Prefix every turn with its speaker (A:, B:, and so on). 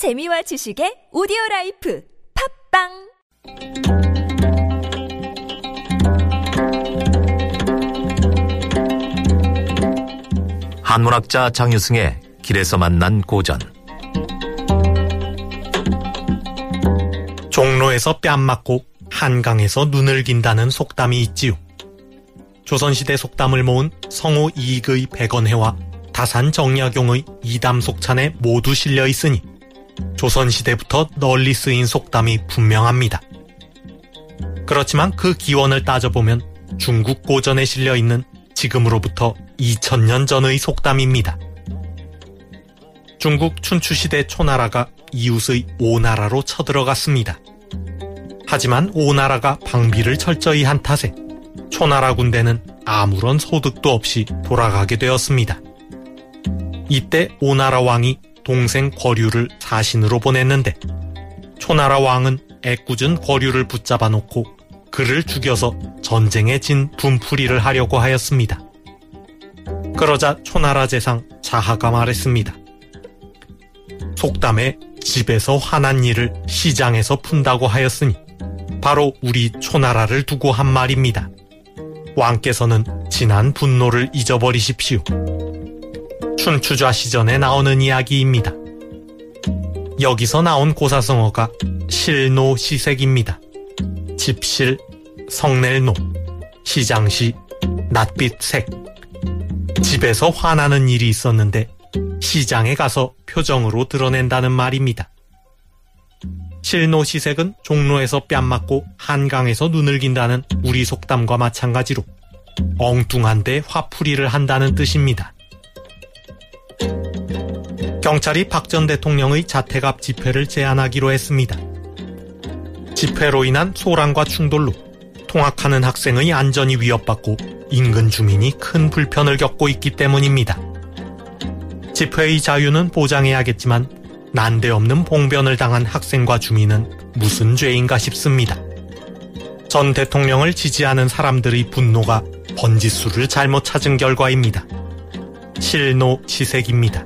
A: 재미와 지식의 오디오 라이프 팟빵
B: 한문학자 장유승의 길에서 만난 고전
C: 종로에서 뺨 맞고 한강에서 눈을 흘긴다는 속담이 있지요. 조선시대 속담을 모은 성호 이익의 백언해와 다산 정약용의 이담 속찬에 모두 실려 있으니 조선시대부터 널리 쓰인 속담이 분명합니다. 그렇지만 그 기원을 따져보면 중국 고전에 실려 있는 지금으로부터 2000년 전의 속담입니다. 중국 춘추시대 초나라가 이웃의 오나라로 쳐들어갔습니다. 하지만 오나라가 방비를 철저히 한 탓에 초나라 군대는 아무런 소득도 없이 돌아가게 되었습니다. 이때 오나라 왕이 동생 거류를 사신으로 보냈는데 초나라 왕은 애꿎은 거류를 붙잡아 놓고 그를 죽여서 전쟁에 진 분풀이를 하려고 하였습니다. 그러자 초나라 재상 자하가 말했습니다. 속담에 집에서 화난 일을 시장에서 푼다고 하였으니 바로 우리 초나라를 두고 한 말입니다. 왕께서는 지난 분노를 잊어버리십시오. 춘추좌 시전에 나오는 이야기입니다. 여기서 나온 고사성어가 실노시색입니다. 집실, 성낼노, 시장시, 낯빛색. 집에서 화나는 일이 있었는데 시장에 가서 표정으로 드러낸다는 말입니다. 실노시색은 종로에서 뺨 맞고 한강에서 눈을 긴다는 우리 속담과 마찬가지로 엉뚱한데 화풀이를 한다는 뜻입니다. 경찰이 박 전 대통령의 자택 앞 집회를 제안하기로 했습니다. 집회로 인한 소란과 충돌로 통학하는 학생의 안전이 위협받고 인근 주민이 큰 불편을 겪고 있기 때문입니다. 집회의 자유는 보장해야겠지만 난데없는 봉변을 당한 학생과 주민은 무슨 죄인가 싶습니다. 전 대통령을 지지하는 사람들의 분노가 번지수를 잘못 찾은 결과입니다. 실노 시색입니다.